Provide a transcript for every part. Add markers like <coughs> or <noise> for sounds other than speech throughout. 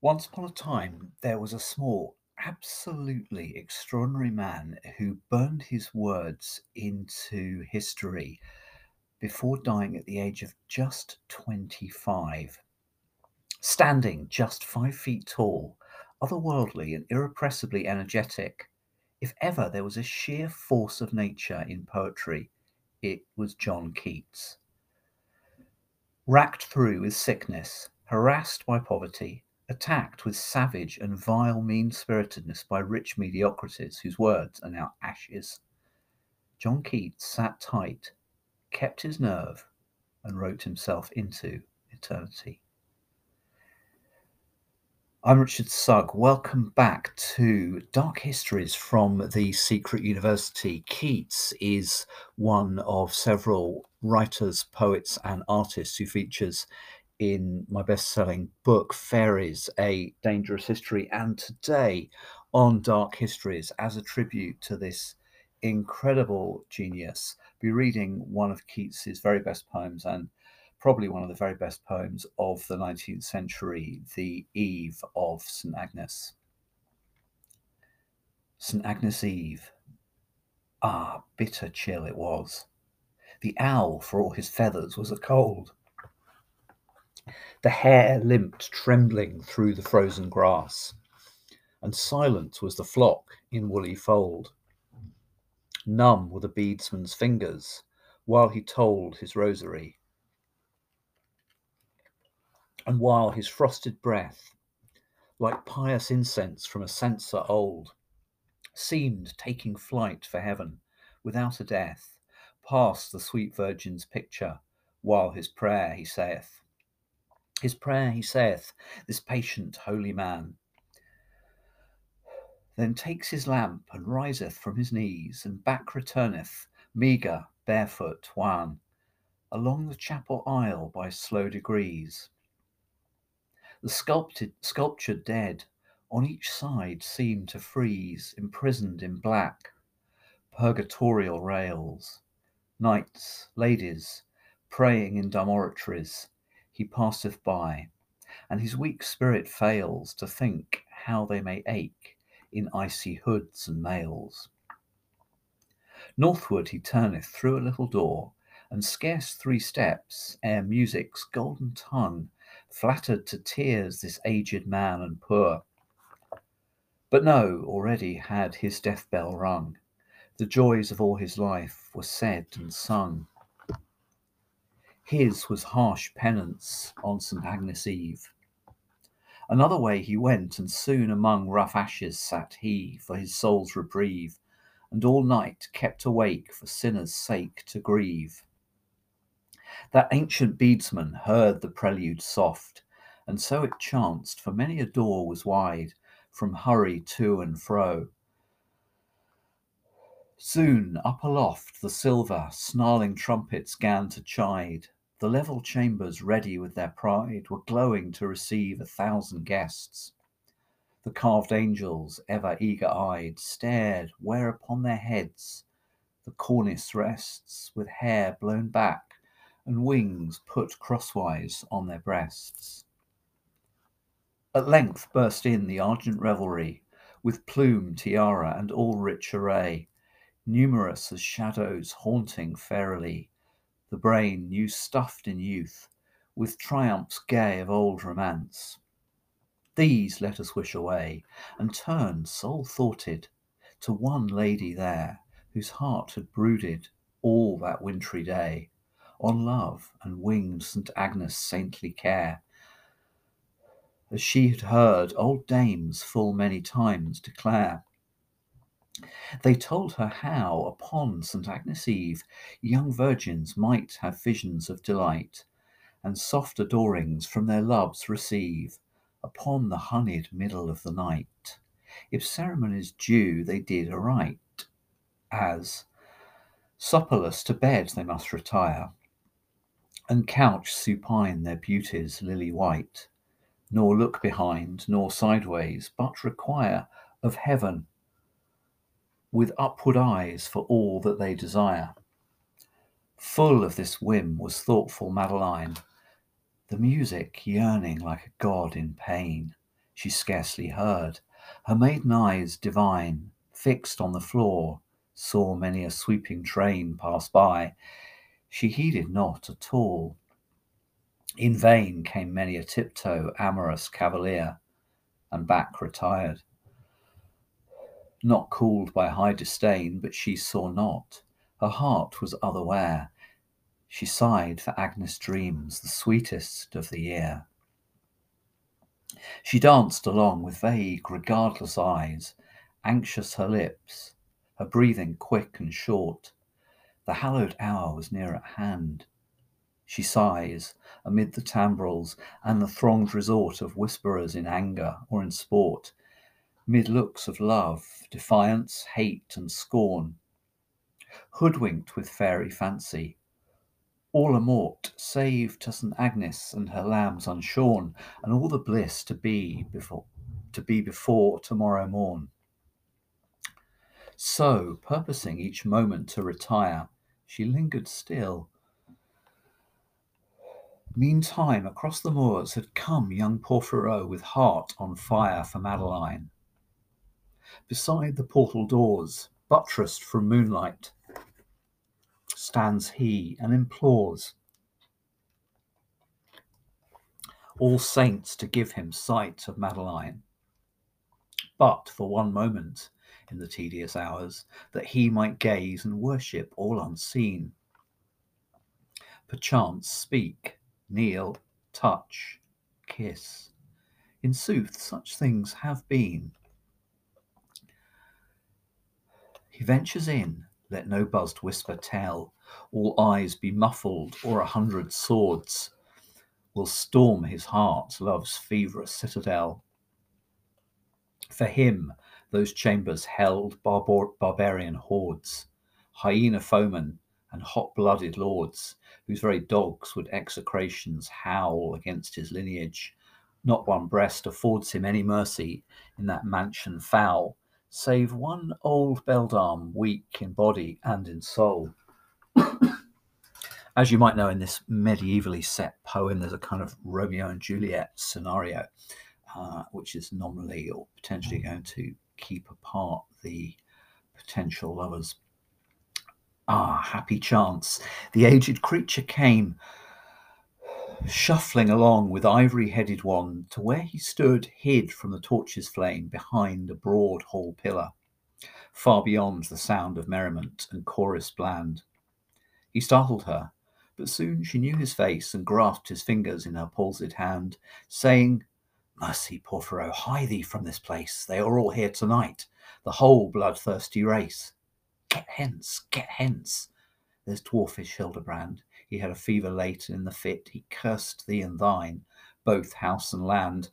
Once upon a time, there was a small, absolutely extraordinary man who burned his words into history before dying at the age of just 25. Standing just five feet tall, otherworldly and irrepressibly energetic, if ever there was a sheer force of nature in poetry, it was John Keats. Racked through with sickness, harassed by poverty, attacked with savage and vile mean spiritedness by rich mediocrities whose words are now ashes, John Keats sat tight, kept his nerve, and wrote himself into eternity. I'm Richard Sugg. Welcome back to Dark Histories from the Secret University. Keats is one of several writers, poets, and artists who features in my best selling book, Fairies A Dangerous History. And today on Dark Histories, as a tribute to this incredible genius, be reading one of Keats's very best poems and probably one of the very best poems of the 19th century, The Eve of St. Agnes. St. Agnes Eve. Ah, bitter chill it was. The owl, for all his feathers, was a cold. The hare limped trembling through the frozen grass, and silent was the flock in woolly fold. Numb were the beadsman's fingers while he told his rosary, and while his frosted breath, like pious incense from a censer old, seemed taking flight for heaven without a death, past the sweet Virgin's picture, while his prayer he saith, his prayer, he saith, this patient holy man, then takes his lamp and riseth from his knees, and back returneth, meagre, barefoot, wan, along the chapel aisle by slow degrees. The sculpted, sculptured dead on each side seem to freeze, imprisoned in black, purgatorial rails. Knights, ladies, praying in dumb oratories, he passeth by, and his weak spirit fails to think how they may ache in icy hoods and mails. Northward he turneth through a little door, and scarce three steps ere music's golden tongue flattered to tears this aged man and poor. But no, already had his death bell rung. The joys of all his life were said and sung. His was harsh penance on St. Agnes Eve. Another way he went, and soon among rough ashes sat he for his soul's reprieve, and all night kept awake for sinners' sake to grieve. That ancient beadsman heard the prelude soft, and so it chanced, for many a door was wide from hurry to and fro. Soon up aloft the silver, snarling trumpets gan to chide, the level chambers, ready with their pride, were glowing to receive a thousand guests. The carved angels, ever eager eyed, stared where upon their heads the cornice rests, with hair blown back and wings put crosswise on their breasts. At length burst in the argent revelry, with plume, tiara, and all rich array, numerous as shadows haunting fairily the brain new stuffed in youth, with triumphs gay of old romance. These let us wish away, and turn sole thoughted to one lady there, whose heart had brooded all that wintry day on love and winged St. Agnes' saintly care, as she had heard old dames full many times declare. They told her how, upon St. Agnes' Eve, young virgins might have visions of delight, and soft adorings from their loves receive upon the honeyed middle of the night. If ceremonies due, they did aright, as supperless to bed they must retire, and couch supine their beauties lily white, nor look behind, nor sideways, but require of heaven with upward eyes for all that they desire. Full of this whim was thoughtful Madeline, the music yearning like a god in pain. she scarcely heard. Her maiden eyes divine, fixed on the floor, saw many a sweeping train pass by. She heeded not at all. In vain came many a tiptoe amorous cavalier, and back retired. Not cooled by high disdain, but she saw not. Her heart was otherwhere. She sighed for Agnes' dreams, the sweetest of the year. She danced along with vague, regardless eyes, anxious her lips, her breathing quick and short. The hallowed hour was near at hand. She sighs amid the timbrels and the thronged resort of whisperers in anger or in sport, mid looks of love, defiance, hate, and scorn. Hoodwinked with fairy fancy, all amort, save to St. Agnes and her lambs unshorn, and all the bliss to be before to be before tomorrow morn. So, purposing each moment to retire, she lingered still. Meantime, across the moors had come young Porphyro with heart on fire for Madeline. Beside the portal doors, buttressed from moonlight, stands he and implores all saints to give him sight of Madeline. But for one moment in the tedious hours, that he might gaze and worship all unseen. Perchance speak, kneel, touch, kiss. In sooth, such things have been. He ventures in let no buzzed whisper tell. All eyes be muffled, or a hundred swords will storm his heart, love's feverous citadel. For him, those chambers held barbar- barbarian hordes, hyena foemen, and hot blooded lords, whose very dogs would execrations howl against his lineage. Not one breast affords him any mercy in that mansion foul, save one old beldam, weak in body and in soul. <coughs> As you might know, in this medievally set poem, there's a kind of Romeo and Juliet scenario, uh, which is nominally or potentially going to keep apart the potential lovers. Ah, happy chance. The aged creature came shuffling along with ivory headed wand to where he stood hid from the torch's flame behind a broad hall pillar, far beyond the sound of merriment and chorus bland. He startled her, but soon she knew his face and grasped his fingers in her palsied hand, saying, Mercy, Porphyro, hie thee from this place. They are all here tonight, the whole bloodthirsty race. Get hence, get hence. There's dwarfish Hildebrand, he had a fever late in the fit. He cursed thee and thine, both house and land.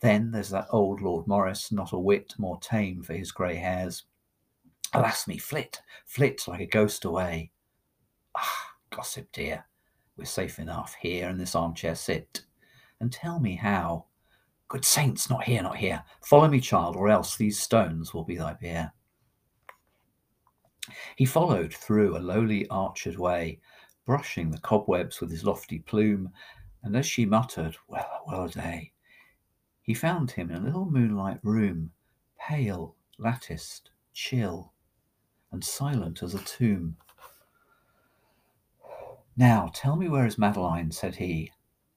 Then there's that old Lord Maurice, not a whit more tame for his grey hairs. Alas me, flit, flit like a ghost away. Ah, gossip dear, we're safe enough here in this armchair sit. And tell me how. Good saints, not here, not here. Follow me, child, or else these stones will be thy bier. He followed through a lowly arched way, brushing the cobwebs with his lofty plume, and as she muttered, Well, well a day, he found him in a little moonlight room, pale, latticed, chill, and silent as a tomb. Now tell me where is Madeline, said he.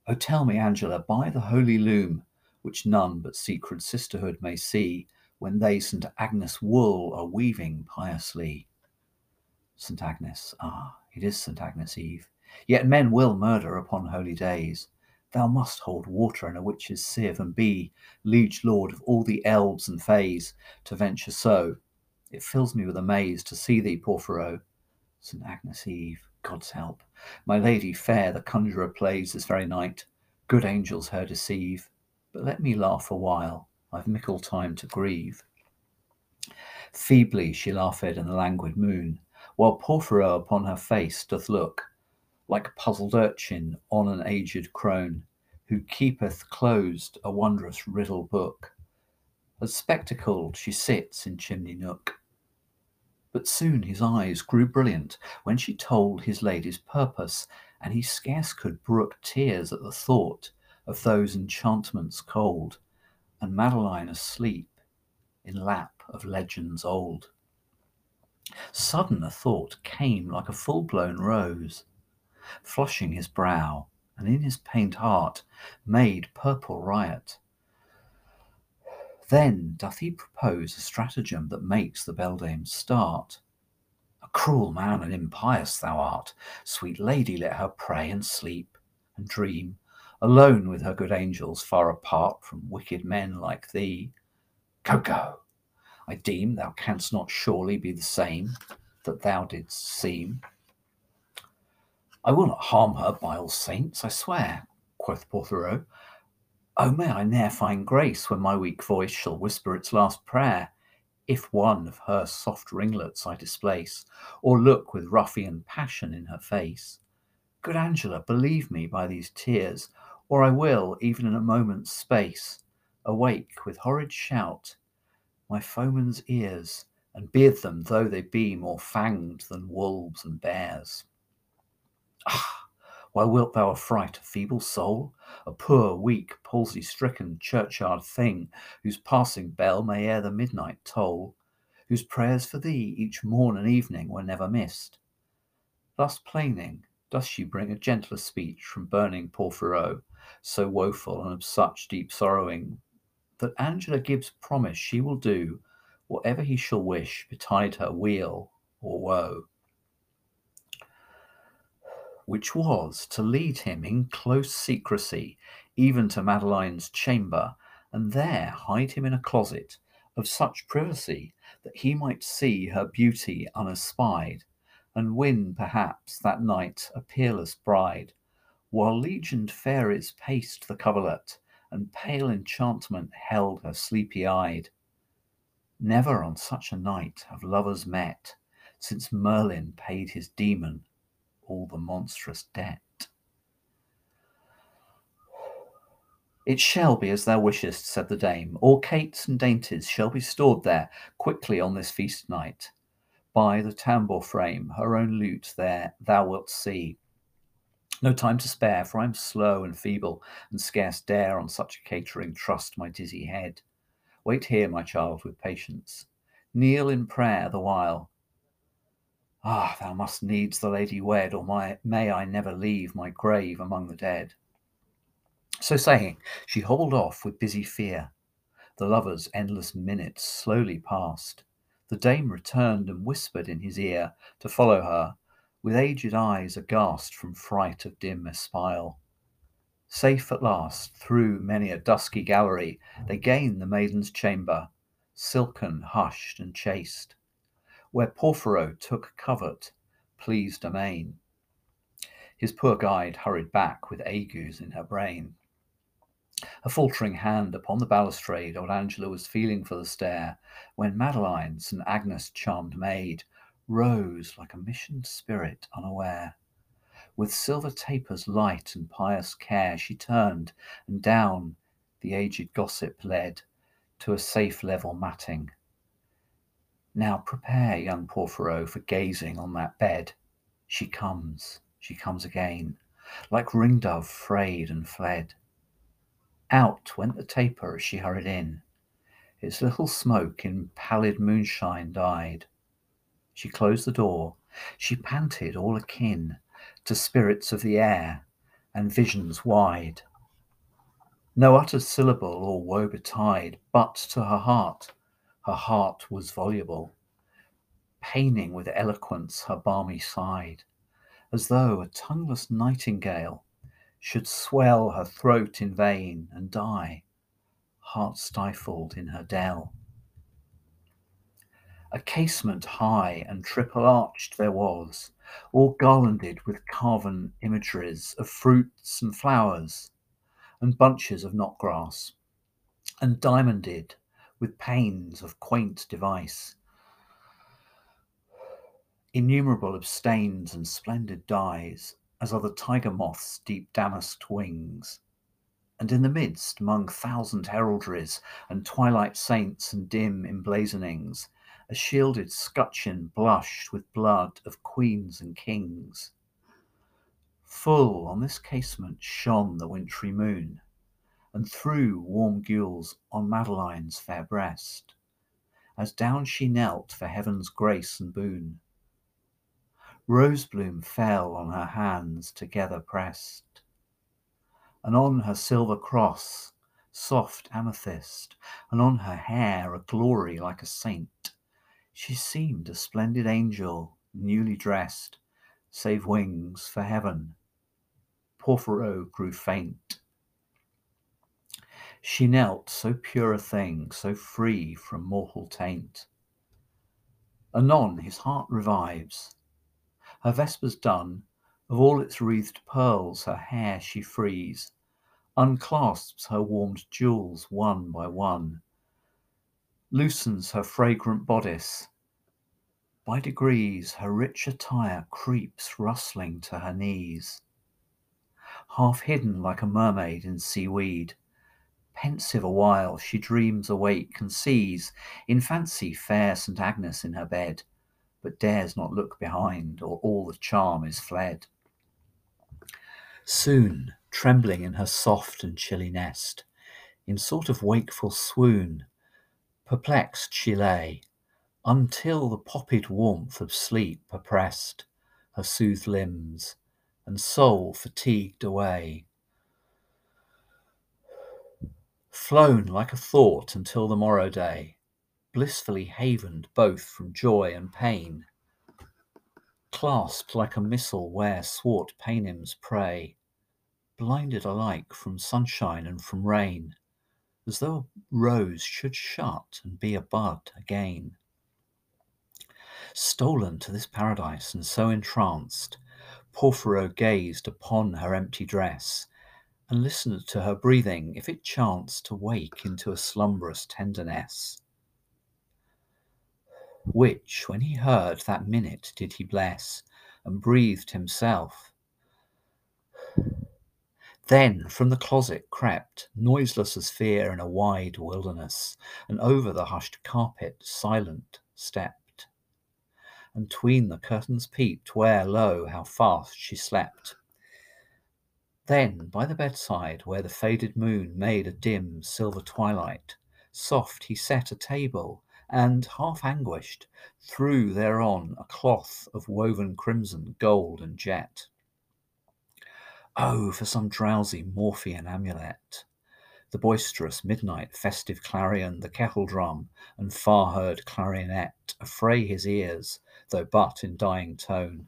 Oh, tell me, Angela, by the holy loom, which none but secret sisterhood may see, when they St. Agnes wool are weaving piously. St. Agnes, ah, it is St. Agnes Eve. Yet men will murder upon holy days. Thou must hold water in a witch's sieve and be liege lord of all the elves and fays to venture so. It fills me with amaze to see thee, Porphyro. St. Agnes Eve, God's help. My lady fair, the conjurer plays this very night. Good angels her deceive. But let me laugh a while. I've mickle time to grieve. Feebly she laughed in the languid moon while Porphyro upon her face doth look, like puzzled urchin on an aged crone, who keepeth closed a wondrous riddle book. As spectacled she sits in chimney nook. But soon his eyes grew brilliant when she told his lady's purpose, and he scarce could brook tears at the thought of those enchantments cold. and Madeline asleep in lap of legends old. Sudden a thought came like a full blown rose, flushing his brow, and in his pained heart made purple riot. Then doth he propose a stratagem that makes the beldame start. A cruel man and impious thou art, sweet lady, let her pray and sleep and dream, alone with her good angels, far apart from wicked men like thee. Go, go. I deem thou canst not surely be the same that thou didst seem. I will not harm her by all saints, I swear, quoth Porphyro. Oh, may I ne'er find grace when my weak voice shall whisper its last prayer, if one of her soft ringlets I displace, or look with ruffian passion in her face. Good Angela, believe me by these tears, or I will, even in a moment's space, awake with horrid shout my foemen's ears, and beard them though they be more fanged than wolves and bears. Ah! Why wilt thou affright a feeble soul, a poor, weak, palsy stricken churchyard thing, whose passing bell may ere the midnight toll, whose prayers for thee each morn and evening were never missed? Thus plaining, does she bring a gentler speech from burning Porphyro, so woeful and of such deep sorrowing, that Angela gives promise she will do whatever he shall wish betide her weal or woe which was to lead him in close secrecy even to Madeline's chamber, and there hide him in a closet of such privacy that he might see her beauty unespied, and win perhaps that night a peerless bride, while legioned fairies paced the coverlet, and pale enchantment held her sleepy eyed. Never on such a night have lovers met, since Merlin paid his demon all the monstrous debt. It shall be as thou wishest, said the dame. All cates and dainties shall be stored there quickly on this feast night. By the tambour frame, her own lute there thou wilt see. No time to spare, for I'm slow and feeble, and scarce dare on such a catering trust my dizzy head. Wait here, my child, with patience. Kneel in prayer the while, Ah, thou must needs the lady wed, or my, may I never leave my grave among the dead. So saying, she hobbled off with busy fear. The lover's endless minutes slowly passed. The dame returned and whispered in his ear to follow her, with aged eyes aghast from fright of dim espial. Safe at last, through many a dusky gallery, they gain the maiden's chamber, silken, hushed, and chaste where Porphyro took covert, pleased amain. His poor guide hurried back with agues in her brain. A faltering hand upon the balustrade, old Angela was feeling for the stair, when Madeline, St. Agnes' charmed maid, rose like a missioned spirit unaware. With silver tapers light and pious care, she turned and down the aged gossip led to a safe level matting now prepare, young Porphyro, for gazing on that bed. She comes, she comes again, like ringdove frayed and fled. Out went the taper as she hurried in. Its little smoke in pallid moonshine died. She closed the door. She panted all akin to spirits of the air and visions wide. No uttered syllable or woe betide, but to her heart her heart was voluble, paining with eloquence her balmy side, as though a tongueless nightingale should swell her throat in vain and die, heart stifled in her dell. A casement high and triple arched there was, all garlanded with carven imageries of fruits and flowers, and bunches of knot grass, and diamonded with panes of quaint device. Innumerable of stains and splendid dyes, as are the tiger moth's deep damasked wings. And in the midst, among thousand heraldries and twilight saints and dim emblazonings, a shielded scutcheon blushed with blood of queens and kings. Full on this casement shone the wintry moon, and threw warm gules on Madeline's fair breast, as down she knelt for heaven's grace and boon. Rosebloom fell on her hands together pressed, and on her silver cross soft amethyst, and on her hair a glory like a saint. She seemed a splendid angel, newly dressed, save wings for heaven. Porphyro grew faint. She knelt so pure a thing, so free from mortal taint. Anon his heart revives, her vespers done, of all its wreathed pearls her hair she frees, unclasps her warmed jewels one by one, loosens her fragrant bodice. By degrees her rich attire creeps rustling to her knees. Half hidden like a mermaid in seaweed, pensive awhile she dreams awake and sees in fancy fair St. Agnes in her bed but dares not look behind, or all the charm is fled. Soon, trembling in her soft and chilly nest, in sort of wakeful swoon, perplexed she lay, until the poppied warmth of sleep oppressed her soothed limbs, and soul fatigued away. Flown like a thought until the morrow day, blissfully havened both from joy and pain, clasped like a missal where swart paynims pray, blinded alike from sunshine and from rain, as though a rose should shut and be a bud again. Stolen to this paradise and so entranced, Porphyro gazed upon her empty dress, and listened to her breathing if it chanced to wake into a slumberous tenderness which, when he heard that minute, did he bless, and breathed himself. Then from the closet crept, noiseless as fear in a wide wilderness, and over the hushed carpet, silent, stepped. And tween the curtains peeped, where, lo, how fast she slept. Then by the bedside, where the faded moon made a dim silver twilight, soft he set a table, and, half anguished, threw thereon a cloth of woven crimson, gold, and jet. Oh, for some drowsy Morphean amulet! The boisterous midnight festive clarion, the kettle drum, and far heard clarionet affray his ears, though but in dying tone.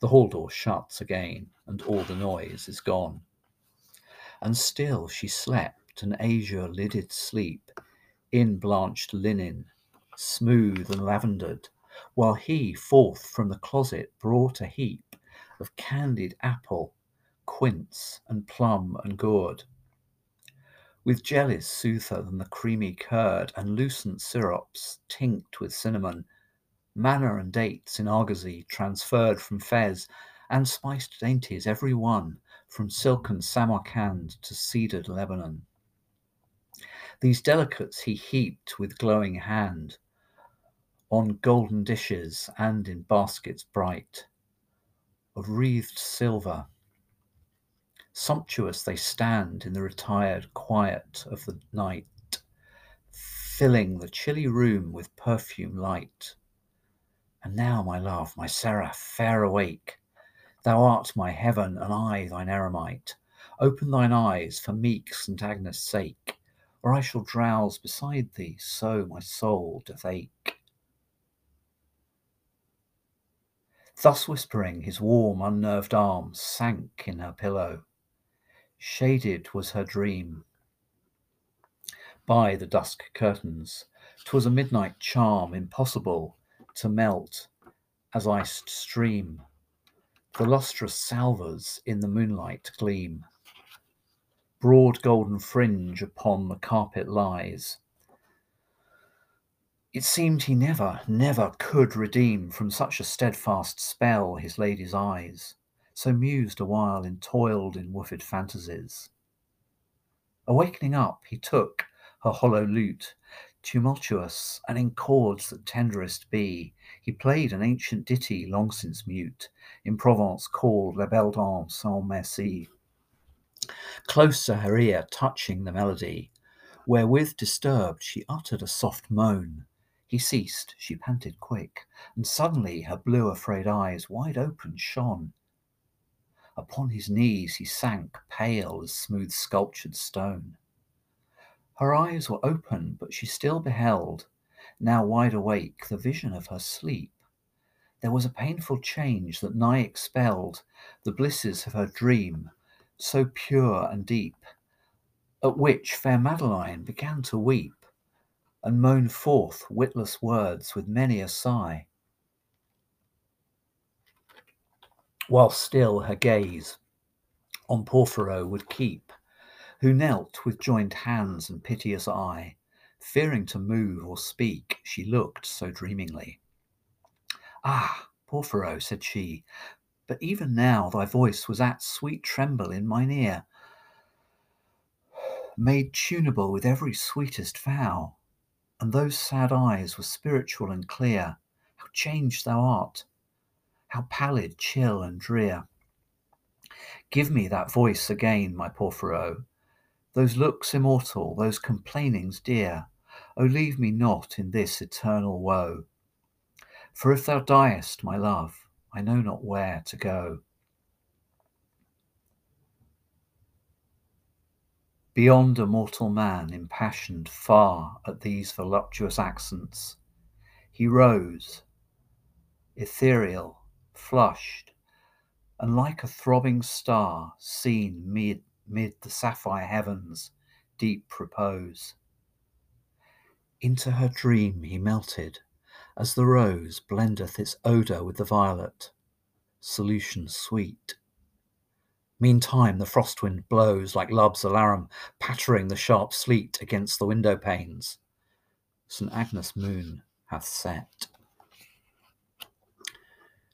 The hall door shuts again, and all the noise is gone. And still she slept an azure lidded sleep, in blanched linen, smooth and lavendered, while he forth from the closet brought a heap of candied apple, quince, and plum and gourd, with jellies soother than the creamy curd, and lucent syrups tinct with cinnamon, manna and dates in argosy transferred from Fez, and spiced dainties every one from silken Samarcand to cedared Lebanon. These delicates he heaped with glowing hand on golden dishes and in baskets bright of wreathed silver. Sumptuous they stand in the retired quiet of the night, filling the chilly room with perfume light. And now, my love, my seraph, fair awake. Thou art my heaven, and I thine eremite. Open thine eyes for meek St. Agnes' sake or I shall drowse beside thee, so my soul doth ache. Thus whispering, his warm, unnerved arms sank in her pillow. Shaded was her dream by the dusk curtains. 'Twas a midnight charm impossible to melt as iced stream. The lustrous salvers in the moonlight gleam broad golden fringe upon the carpet lies. It seemed he never, never could redeem from such a steadfast spell his lady's eyes, so mused awhile and toiled in woofed fantasies. Awakening up, he took her hollow lute, tumultuous and in chords that tenderest be, he played an ancient ditty long since mute, in Provence called La Belle Dame sans Merci. Close to her ear, touching the melody, wherewith disturbed she uttered a soft moan. He ceased, she panted quick, and suddenly her blue afraid eyes wide open shone. Upon his knees he sank, pale as smooth sculptured stone. Her eyes were open, but she still beheld, now wide awake, the vision of her sleep. There was a painful change that nigh expelled the blisses of her dream, so pure and deep, at which fair Madeline began to weep and moan forth witless words with many a sigh. While still her gaze on Porphyro would keep, who knelt with joined hands and piteous eye, fearing to move or speak, she looked so dreamingly. Ah, Porphyro, said she, but even now thy voice was at sweet tremble in mine ear, made tunable with every sweetest vow, and those sad eyes were spiritual and clear. How changed thou art! How pallid, chill, and drear! Give me that voice again, my Porphyro, those looks immortal, those complainings dear. O leave me not in this eternal woe. For if thou diest, my love, I know not where to go. Beyond a mortal man, impassioned far at these voluptuous accents, he rose, ethereal, flushed, and like a throbbing star seen mid, mid the sapphire heavens, deep repose. Into her dream he melted, as the rose blendeth its odour with the violet, solution sweet. Meantime the frost wind blows like love's alarum, pattering the sharp sleet against the window panes. St. Agnes' moon hath set.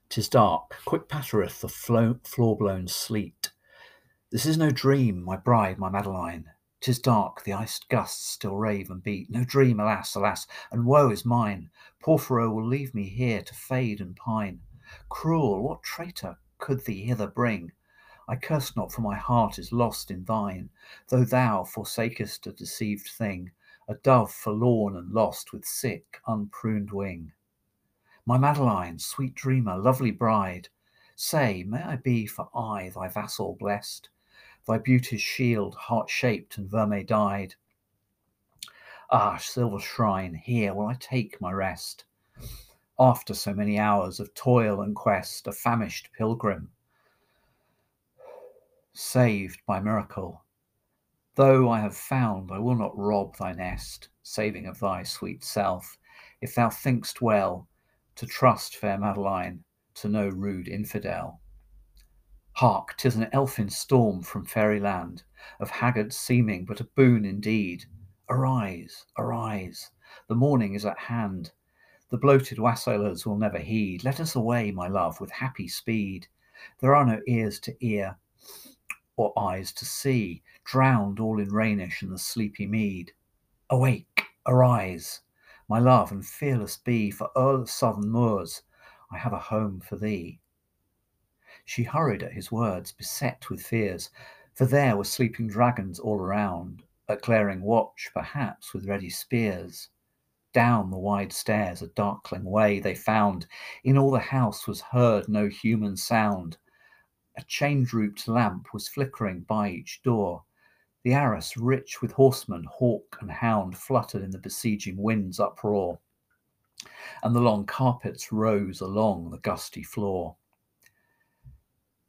Tis dark, quick pattereth the floor blown sleet. This is no dream, my bride, my Madeline. Tis dark, the iced gusts still rave and beat. No dream, alas, alas, and woe is mine. Porphyro will leave me here to fade and pine. Cruel, what traitor could thee hither bring? I curse not, for my heart is lost in thine, though thou forsakest a deceived thing, a dove forlorn and lost with sick, unpruned wing. My Madeline, sweet dreamer, lovely bride, say, may I be for aye thy vassal blessed? thy beauty's shield, heart shaped and vermeil dyed. Ah, silver shrine, here will I take my rest. After so many hours of toil and quest, a famished pilgrim, saved by miracle. Though I have found, I will not rob thy nest, saving of thy sweet self, if thou think'st well to trust fair Madeline to no rude infidel. Hark, tis an elfin storm from fairyland, of haggard seeming, but a boon indeed. Arise, arise, the morning is at hand. The bloated wassailers will never heed. Let us away, my love, with happy speed. There are no ears to ear, or eyes to see, drowned all in Rhenish and the sleepy mead. Awake, arise, my love, and fearless be, for Earl of southern moors I have a home for thee. She hurried at his words, beset with fears, for there were sleeping dragons all around, at glaring watch, perhaps, with ready spears. Down the wide stairs, a darkling way they found. In all the house was heard no human sound. A chain drooped lamp was flickering by each door. The arras, rich with horsemen, hawk, and hound, fluttered in the besieging wind's uproar, and the long carpets rose along the gusty floor.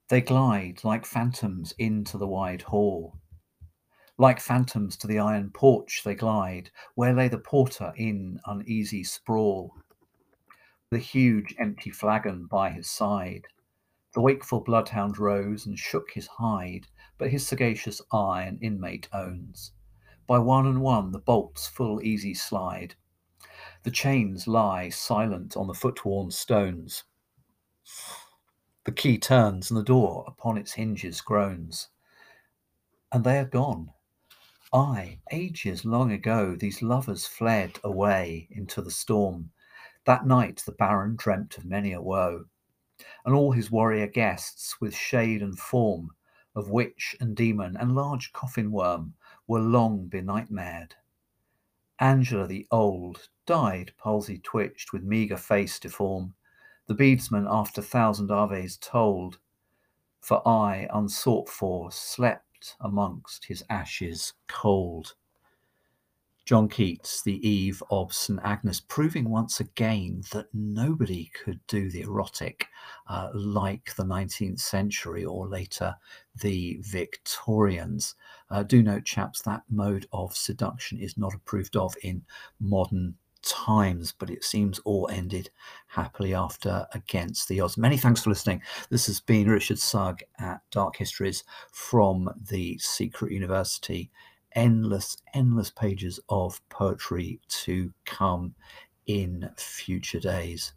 They glide like phantoms into the wide hall. Like phantoms to the iron porch they glide, where lay the porter in uneasy sprawl, the huge empty flagon by his side. The wakeful bloodhound rose and shook his hide, but his sagacious eye an inmate owns. By one and one the bolts full easy slide. The chains lie silent on the foot-worn stones. The key turns, and the door upon its hinges groans. And they are gone. Ay, ages long ago, these lovers fled away into the storm. That night the Baron dreamt of many a woe, and all his warrior guests, with shade and form, of witch and demon and large coffin worm were long benightmared. Angela the old died, palsy twitched, with meagre face deform. The beadsman, after thousand aves told, for I, unsought for, slept amongst his ashes cold. John Keats, The Eve of St. Agnes, proving once again that nobody could do the erotic uh, like the 19th century or later the Victorians. Uh, do note, chaps, that mode of seduction is not approved of in modern times, but it seems all ended happily after Against the Odds. Many thanks for listening. This has been Richard Sugg at Dark Histories from the Secret University endless, endless pages of poetry to come in future days.